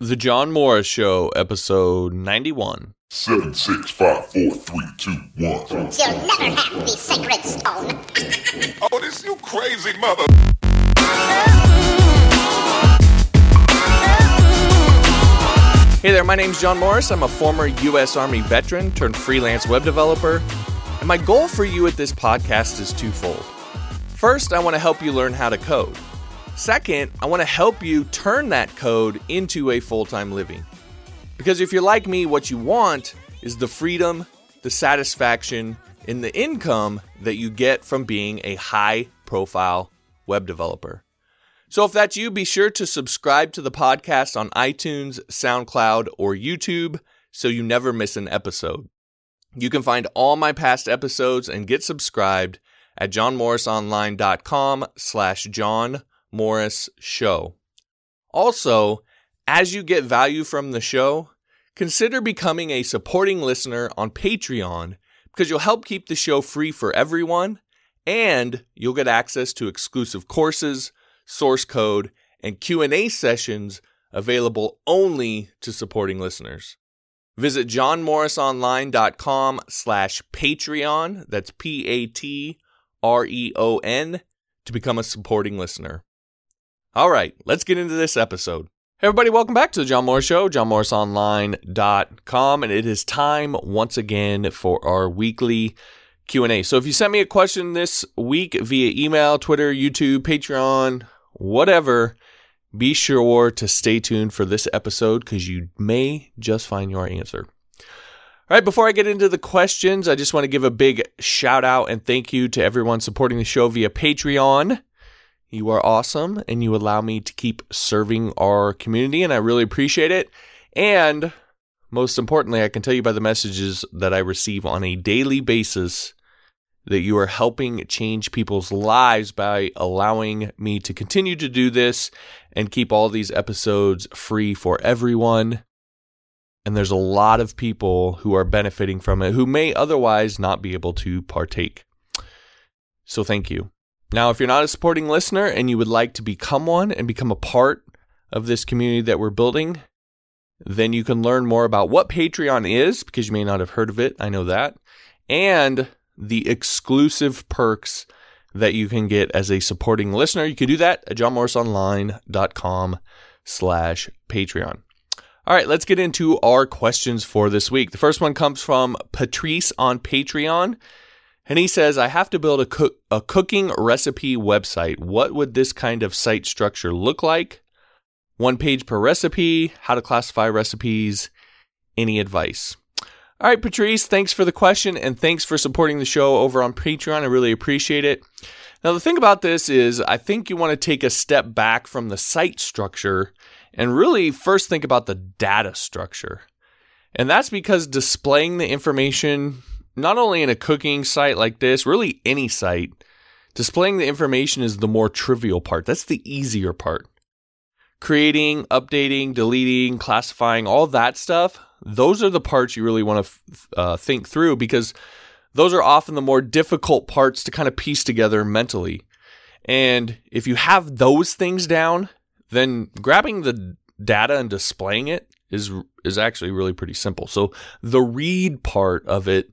The John Morris Show, episode 91. Seven, six, five, four, three, two, one. You'll never have the sacred stone. Oh, this you crazy mother. Hey there, my name's John Morris. I'm a former U.S. Army veteran turned freelance web developer. And my goal for you at this podcast is twofold. First, I want to help you learn how to code. Second, I want to help you turn that code into a full time living. Because if you're like me, what you want is the freedom, the satisfaction, and the income that you get from being a high profile web developer. So if that's you, be sure to subscribe to the podcast on iTunes, SoundCloud, or YouTube so you never miss an episode. You can find all my past episodes and get subscribed at johnmorrisonline.com slash John Morris Show. Also, as you get value from the show, consider becoming a supporting listener on Patreon because you'll help keep the show free for everyone and you'll get access to exclusive courses, source code, and Q&A sessions available only to supporting listeners. Visit johnmorrisonline.com slash Patreon, that's P-A-T-R-E-O-N, to become a supporting listener. All right, let's get into this episode. Hey everybody, welcome back to the John Morris Show, johnmorrisonline.com, and it is time once again for our weekly Q&A. So if you sent me a question this week via email, Twitter, YouTube, Patreon, whatever, be sure to stay tuned for this episode because you may just find your answer. All right, before I get into the questions, I just want to give a big shout out and thank you to everyone supporting the show via Patreon. You are awesome and you allow me to keep serving our community, and I really appreciate it. And most importantly, I can tell you by the messages that I receive on a daily basis that you are helping change people's lives by allowing me to continue to do this and keep all these episodes free for everyone. And there's a lot of people who are benefiting from it who may otherwise not be able to partake. So thank you. Now, if you're not a supporting listener and you would like to become one and become a part of this community that we're building, then you can learn more about what Patreon is because you may not have heard of it. I know that. And the exclusive perks that you can get as a supporting listener. You can do that at johnmorrisonline.com slash Patreon. All right, let's get into our questions for this week. The first one comes from Patrice on Patreon. And he says, I have to build a, a cooking recipe website. What would this kind of site structure look like? One page per recipe, how to classify recipes, any advice? All right, Patrice, thanks for the question and thanks for supporting the show over on Patreon. I really appreciate it. Now, the thing about this is, I think you want to take a step back from the site structure and really first think about the data structure. And that's because displaying the information not only in a cooking site like this, really any site, displaying the information is the more trivial part. That's the easier part. Creating, updating, deleting, classifying, all that stuff, those are the parts you really want to uh, think through because those are often the more difficult parts to kind of piece together mentally. And if you have those things down, then grabbing the data and displaying it is is actually really pretty simple. So the read part of it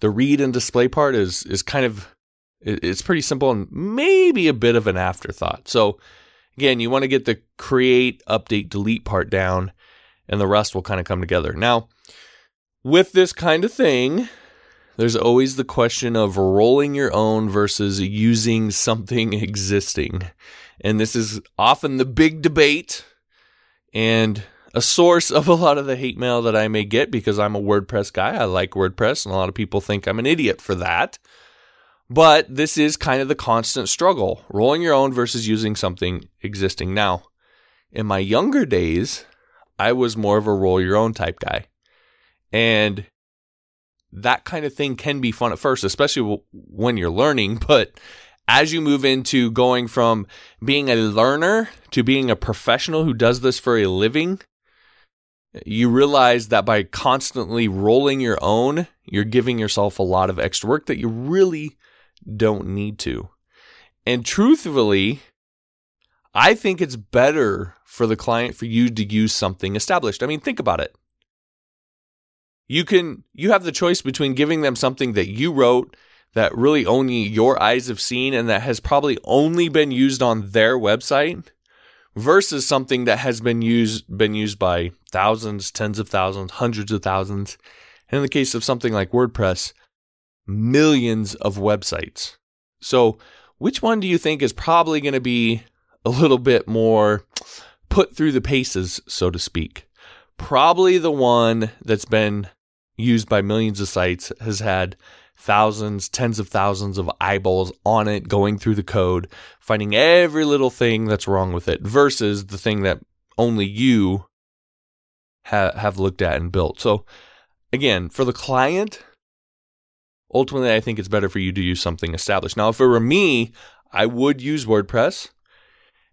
the read and display part is is kind of it's pretty simple and maybe a bit of an afterthought. So again, you want to get the create, update, delete part down and the rest will kind of come together. Now, with this kind of thing, there's always the question of rolling your own versus using something existing. And this is often the big debate and a source of a lot of the hate mail that I may get because I'm a WordPress guy. I like WordPress, and a lot of people think I'm an idiot for that. But this is kind of the constant struggle rolling your own versus using something existing. Now, in my younger days, I was more of a roll your own type guy. And that kind of thing can be fun at first, especially when you're learning. But as you move into going from being a learner to being a professional who does this for a living, you realize that by constantly rolling your own, you're giving yourself a lot of extra work that you really don't need to. And truthfully, I think it's better for the client for you to use something established. I mean, think about it. You can you have the choice between giving them something that you wrote that really only your eyes have seen and that has probably only been used on their website versus something that has been used been used by thousands, tens of thousands, hundreds of thousands. And in the case of something like WordPress, millions of websites. So, which one do you think is probably going to be a little bit more put through the paces, so to speak? Probably the one that's been used by millions of sites has had thousands, tens of thousands of eyeballs on it, going through the code, finding every little thing that's wrong with it, versus the thing that only you ha- have looked at and built. So, again, for the client, ultimately, I think it's better for you to use something established. Now, if it were me, I would use WordPress.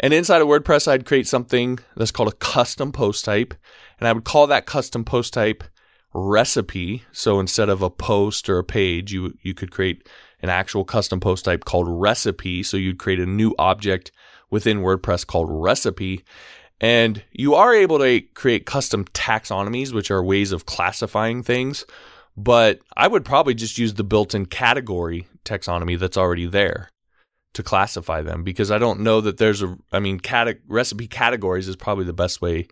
And inside of WordPress, I'd create something that's called a custom post type. And I would call that custom post type recipe. So instead of a post or a page, you, you could create an actual custom post type called recipe. So you'd create a new object within WordPress called recipe. And you are able to create custom taxonomies, which are ways of classifying things. But I would probably just use the built in category taxonomy that's already there to classify them because I don't know that there's a, I mean, cate- recipe categories is probably the best way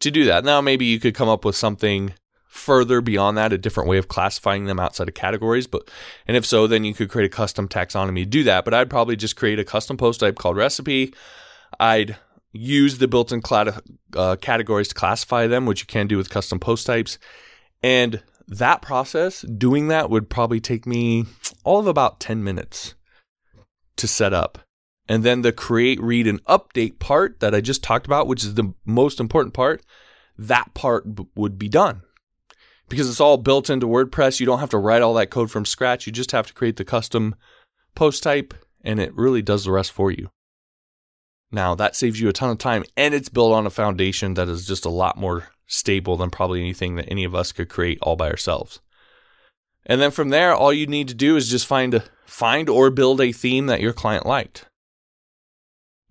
to do that. Now, maybe you could come up with something further beyond that, a different way of classifying them outside of categories. But, and if so, then you could create a custom taxonomy to do that. But I'd probably just create a custom post type called recipe. I'd use the built in cl- uh, categories to classify them, which you can do with custom post types. And that process, doing that would probably take me all of about 10 minutes to set up. And then the create, read, and update part that I just talked about, which is the most important part, that part b- would be done. Because it's all built into WordPress. You don't have to write all that code from scratch. You just have to create the custom post type, and it really does the rest for you. Now, that saves you a ton of time, and it's built on a foundation that is just a lot more stable than probably anything that any of us could create all by ourselves. And then from there, all you need to do is just find a, find or build a theme that your client liked.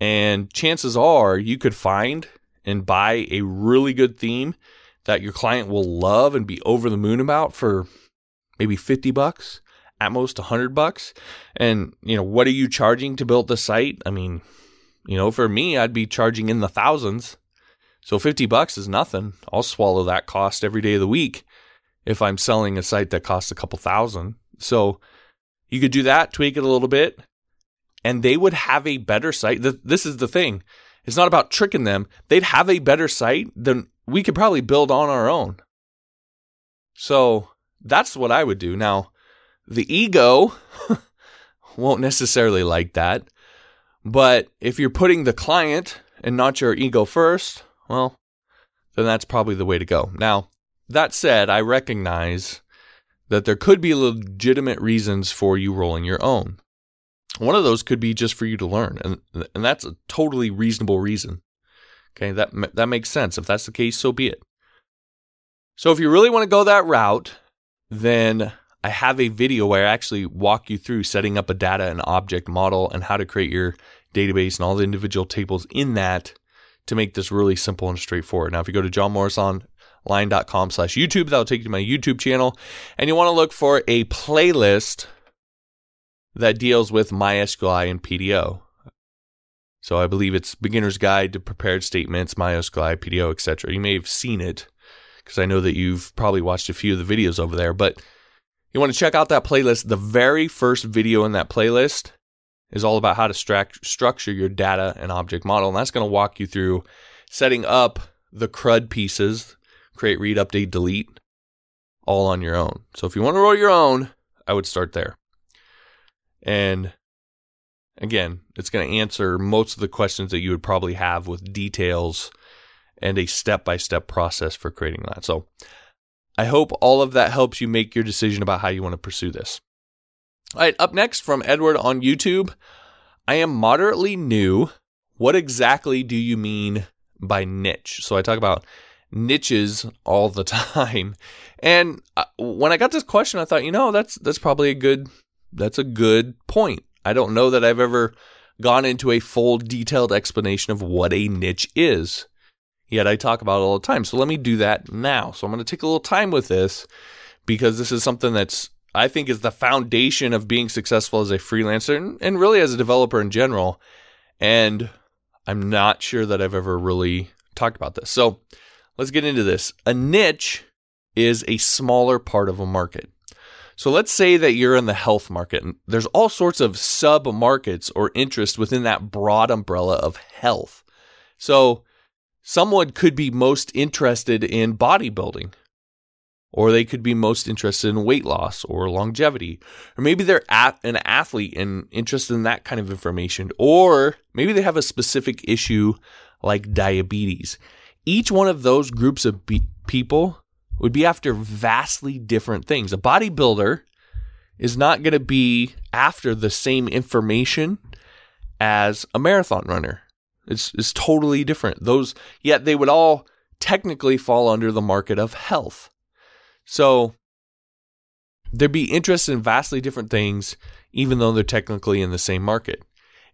And chances are you could find and buy a really good theme that your client will love and be over the moon about for maybe 50 bucks, at most 100 bucks. And, you know, what are you charging to build the site? I mean, you know, for me, I'd be charging in the thousands. So 50 bucks is nothing. I'll swallow that cost every day of the week if I'm selling a site that costs a couple thousand. So you could do that, tweak it a little bit, and they would have a better site. This is the thing. It's not about tricking them. They'd have a better site than we could probably build on our own. So that's what I would do. Now, the ego won't necessarily like that. But if you're putting the client and not your ego first, well, then that's probably the way to go. Now, that said, I recognize that there could be legitimate reasons for you rolling your own. One of those could be just for you to learn, and and that's a totally reasonable reason. Okay, that that makes sense. If that's the case, so be it. So if you really want to go that route, then I have a video where I actually walk you through setting up a data and object model and how to create your database and all the individual tables in that to make this really simple and straightforward. Now, if you go to johnmorrisonline.com slash YouTube, that'll take you to my YouTube channel. And you want to look for a playlist that deals with MySQLi and PDO. So I believe it's Beginner's Guide to Prepared Statements, MySQLi, PDO, etc. You may have seen it because I know that you've probably watched a few of the videos over there, but you want to check out that playlist. The very first video in that playlist is all about how to stru- structure your data and object model. And that's going to walk you through setting up the CRUD pieces, create, read, update, delete, all on your own. So if you want to roll your own, I would start there. And again, it's going to answer most of the questions that you would probably have with details and a step by step process for creating that. So I hope all of that helps you make your decision about how you want to pursue this. All right, up next from Edward on YouTube. I am moderately new. What exactly do you mean by niche? So I talk about niches all the time. And uh, when I got this question, I thought, you know, that's that's probably a good that's a good point. I don't know that I've ever gone into a full detailed explanation of what a niche is. Yet I talk about it all the time. So let me do that now. So I'm going to take a little time with this because this is something that's I think is the foundation of being successful as a freelancer and, and really as a developer in general. And I'm not sure that I've ever really talked about this. So let's get into this. A niche is a smaller part of a market. So let's say that you're in the health market and there's all sorts of sub markets or interest within that broad umbrella of health. So someone could be most interested in bodybuilding or they could be most interested in weight loss or longevity, or maybe they're an athlete and interested in that kind of information, or maybe they have a specific issue like diabetes. Each one of those groups of be- people would be after vastly different things. A bodybuilder is not going to be after the same information as a marathon runner. It's, it's totally different. Those, yet they would all technically fall under the market of health. So there'd be interest in vastly different things, even though they're technically in the same market.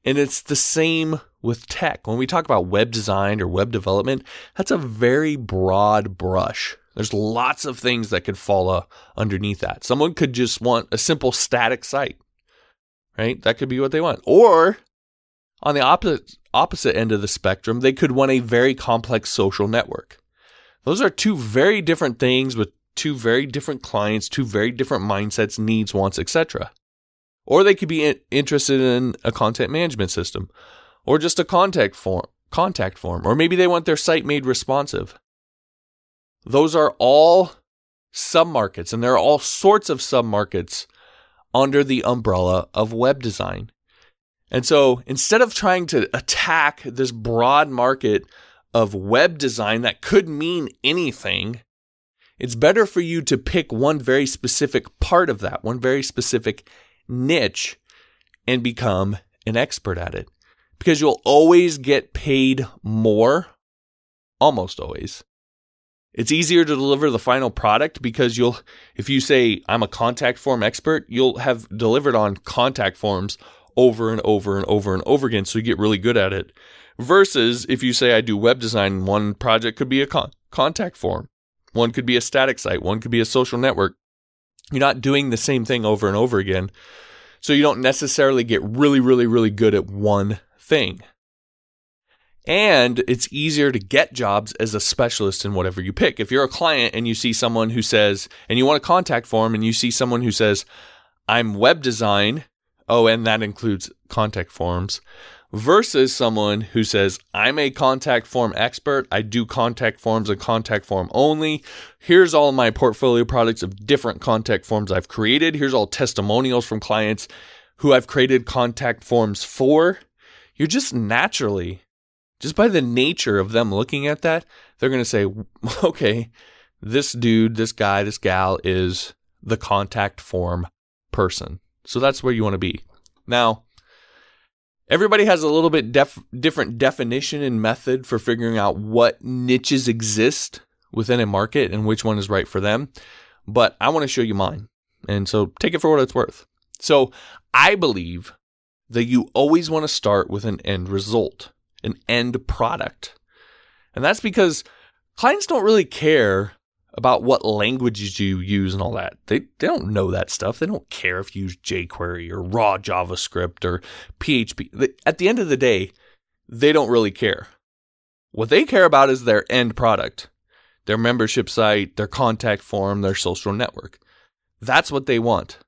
And it's the same with tech. When we talk about web design or web development, that's a very broad brush. There's lots of things that could fall uh, underneath that. Someone could just want a simple static site, right? That could be what they want. Or on the opposite opposite end of the spectrum, they could want a very complex social network. Those are two very different things with two very different clients, two very different mindsets, needs, wants, etc. Or they could be in- interested in a content management system or just a contact form, contact form, or maybe they want their site made responsive. Those are all submarkets and there are all sorts of submarkets under the umbrella of web design. And so instead of trying to attack this broad market of web design that could mean anything, it's better for you to pick one very specific part of that, one very specific niche, and become an expert at it. Because you'll always get paid more, almost always. It's easier to deliver the final product because you'll, if you say, I'm a contact form expert, you'll have delivered on contact forms over and over and over and over again. So you get really good at it. Versus if you say, I do web design, one project could be a con- contact form. One could be a static site, one could be a social network. You're not doing the same thing over and over again. So you don't necessarily get really, really, really good at one thing. And it's easier to get jobs as a specialist in whatever you pick. If you're a client and you see someone who says, and you want a contact form, and you see someone who says, I'm web design, oh, and that includes contact forms, versus someone who says, I'm a contact form expert. I do contact forms and contact form only. Here's all my portfolio products of different contact forms I've created. Here's all testimonials from clients who I've created contact forms for. You're just naturally, just by the nature of them looking at that, they're going to say, okay, this dude, this guy, this gal is the contact form person. So that's where you want to be. Now, Everybody has a little bit def- different definition and method for figuring out what niches exist within a market and which one is right for them. But I want to show you mine. And so take it for what it's worth. So I believe that you always want to start with an end result, an end product. And that's because clients don't really care about what languages you use and all that. They, they don't know that stuff. They don't care if you use jQuery or raw JavaScript or PHP. At the end of the day, they don't really care. What they care about is their end product, their membership site, their contact form, their social network. That's what they want.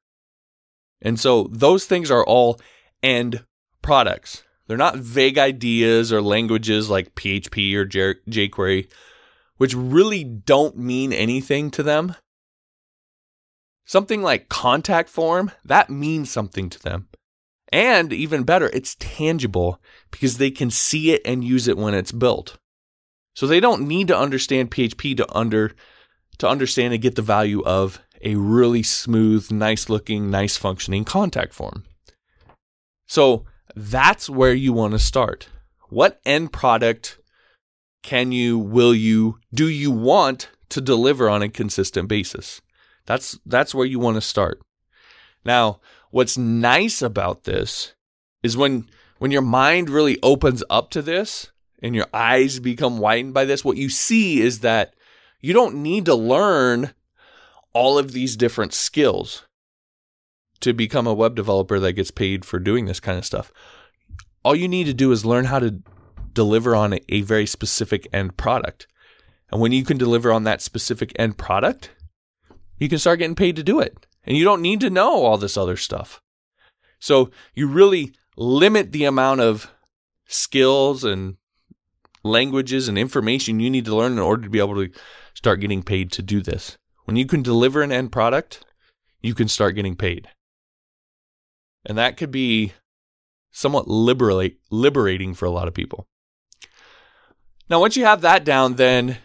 And so those things are all end products. They're not vague ideas or languages like PHP or jQuery which really don't mean anything to them. Something like contact form, that means something to them. And even better, it's tangible because they can see it and use it when it's built. So they don't need to understand PHP to under to understand and get the value of a really smooth, nice looking, nice functioning contact form. So that's where you want to start. What end product can you, will you, do you want to deliver on a consistent basis? That's, that's where you want to start. Now, what's nice about this is when, when your mind really opens up to this and your eyes become widened by this, what you see is that you don't need to learn all of these different skills to become a web developer that gets paid for doing this kind of stuff. All you need to do is learn how to deliver on a, very specific end product. And when you can deliver on that specific end product, you can start getting paid to do it. And you don't need to know all this other stuff. So you really limit the amount of skills and languages and information you need to learn in order to be able to start getting paid to do this. When you can deliver an end product, you can start getting paid. And that could be somewhat liberating for a lot of people. Now, once you have that down, then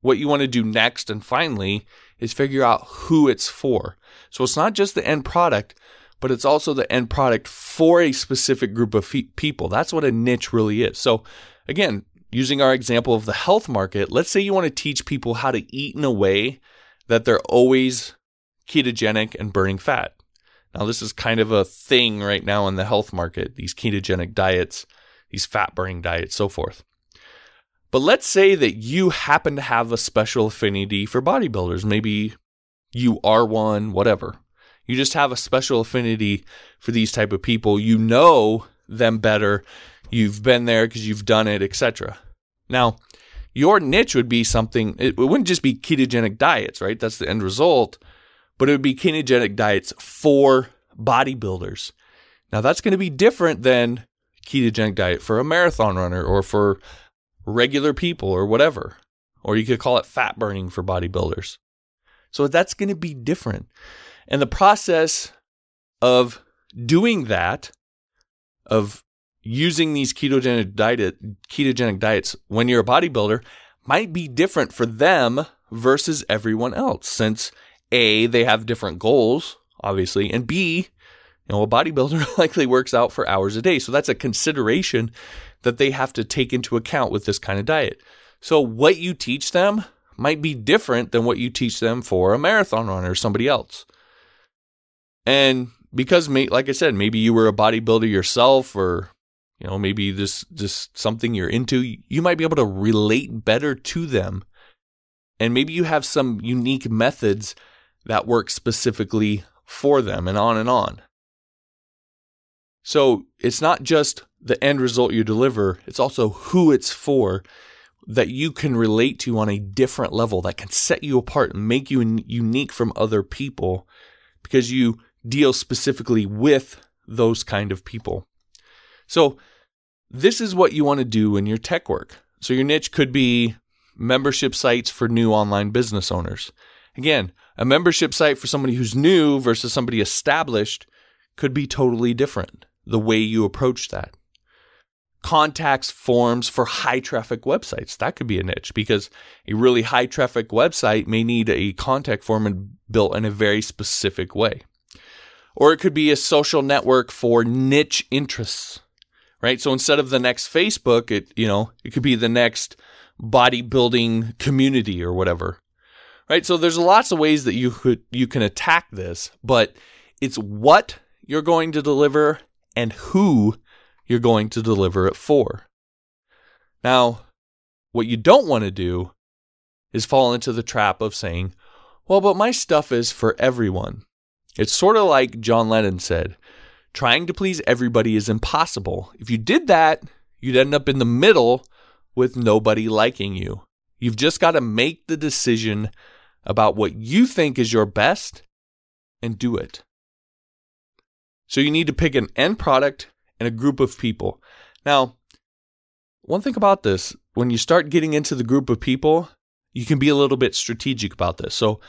what you want to do next and finally is figure out who it's for. So it's not just the end product, but it's also the end product for a specific group of people. That's what a niche really is. So again, using our example of the health market, let's say you want to teach people how to eat in a way that they're always ketogenic and burning fat. Now, this is kind of a thing right now in the health market, these ketogenic diets, these fat burning diets, so forth. But let's say that you happen to have a special affinity for bodybuilders. Maybe you are one, whatever. You just have a special affinity for these type of people. You know them better. You've been there because you've done it, etc. Now, your niche would be something, it wouldn't just be ketogenic diets, right? That's the end result, but it would be ketogenic diets for bodybuilders. Now, that's going to be different than ketogenic diet for a marathon runner or for regular people or whatever. Or you could call it fat burning for bodybuilders. So that's going to be different. And the process of doing that, of using these ketogenic diet ketogenic diets when you're a bodybuilder might be different for them versus everyone else since a they have different goals obviously and b you know a bodybuilder likely works out for hours a day. So that's a consideration that they have to take into account with this kind of diet. So what you teach them might be different than what you teach them for a marathon runner or somebody else. And because like i said maybe you were a bodybuilder yourself or you know maybe this just something you're into you might be able to relate better to them. And maybe you have some unique methods that work specifically for them and on and on so it's not just the end result you deliver it's also who it's for that you can relate to on a different level that can set you apart and make you unique from other people because you deal specifically with those kind of people so, this is what you want to do in your tech work. So, your niche could be membership sites for new online business owners. Again, a membership site for somebody who's new versus somebody established could be totally different the way you approach that. Contacts forms for high traffic websites. That could be a niche because a really high traffic website may need a contact form built in a very specific way. Or it could be a social network for niche interests right? So instead of the next Facebook, it you know it could be the next bodybuilding community or whatever, right? So there's lots of ways that you could you can attack this, but it's what you're going to deliver and who you're going to deliver it for. Now, what you don't want to do is fall into the trap of saying, well, but my stuff is for everyone. It's sort of like John Lennon said trying to please everybody is impossible. If you did that, you'd end up in the middle with nobody liking you. You've just got to make the decision about what you think is your best and do it. So you need to pick an end product and a group of people. Now, one thing about this, when you start getting into the group of people, you can be a little bit strategic about this. So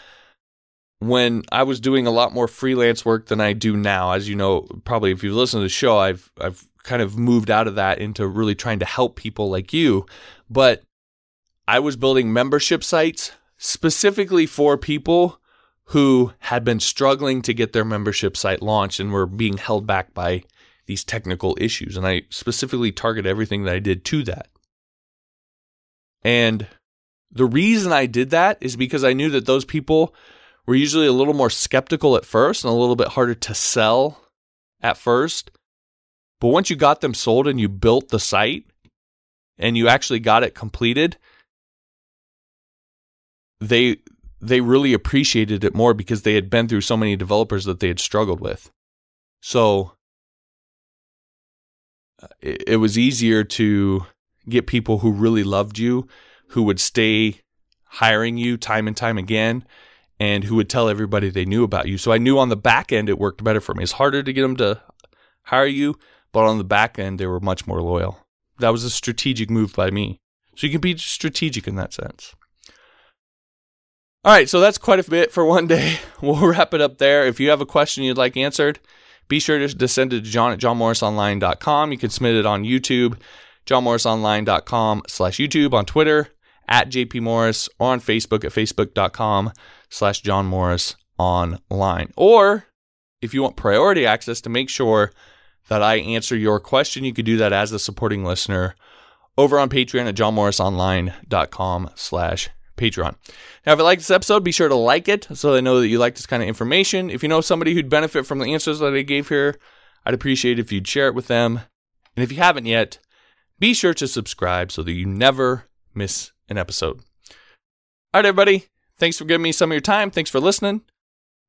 when I was doing a lot more freelance work than I do now. As you know, probably if you've listened to the show, I've I've kind of moved out of that into really trying to help people like you. But I was building membership sites specifically for people who had been struggling to get their membership site launched and were being held back by these technical issues. And I specifically target everything that I did to that. And the reason I did that is because I knew that those people we're usually a little more skeptical at first and a little bit harder to sell at first. But once you got them sold and you built the site and you actually got it completed, they they really appreciated it more because they had been through so many developers that they had struggled with. So uh, it, it was easier to get people who really loved you, who would stay hiring you time and time again, and who would tell everybody they knew about you. So I knew on the back end it worked better for me. It's harder to get them to hire you, but on the back end they were much more loyal. That was a strategic move by me. So you can be strategic in that sense. All right, so that's quite a bit for one day. We'll wrap it up there. If you have a question you'd like answered, be sure to send it to john at johnmorrisonline.com. You can submit it on YouTube, johnmorrisonline.com slash YouTube, on Twitter, at jpmorris, or on Facebook at facebook.com slash johnmorrisonline. Or if you want priority access to make sure that I answer your question, you could do that as a supporting listener over on Patreon at johnmorrisonline.com slash Patreon. Now, if you like this episode, be sure to like it so they know that you like this kind of information. If you know somebody who'd benefit from the answers that I gave here, I'd appreciate if you'd share it with them. And if you haven't yet, be sure to subscribe so that you never miss an episode. All right, everybody. Thanks for giving me some of your time. Thanks for listening. And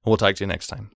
we'll talk to you next time.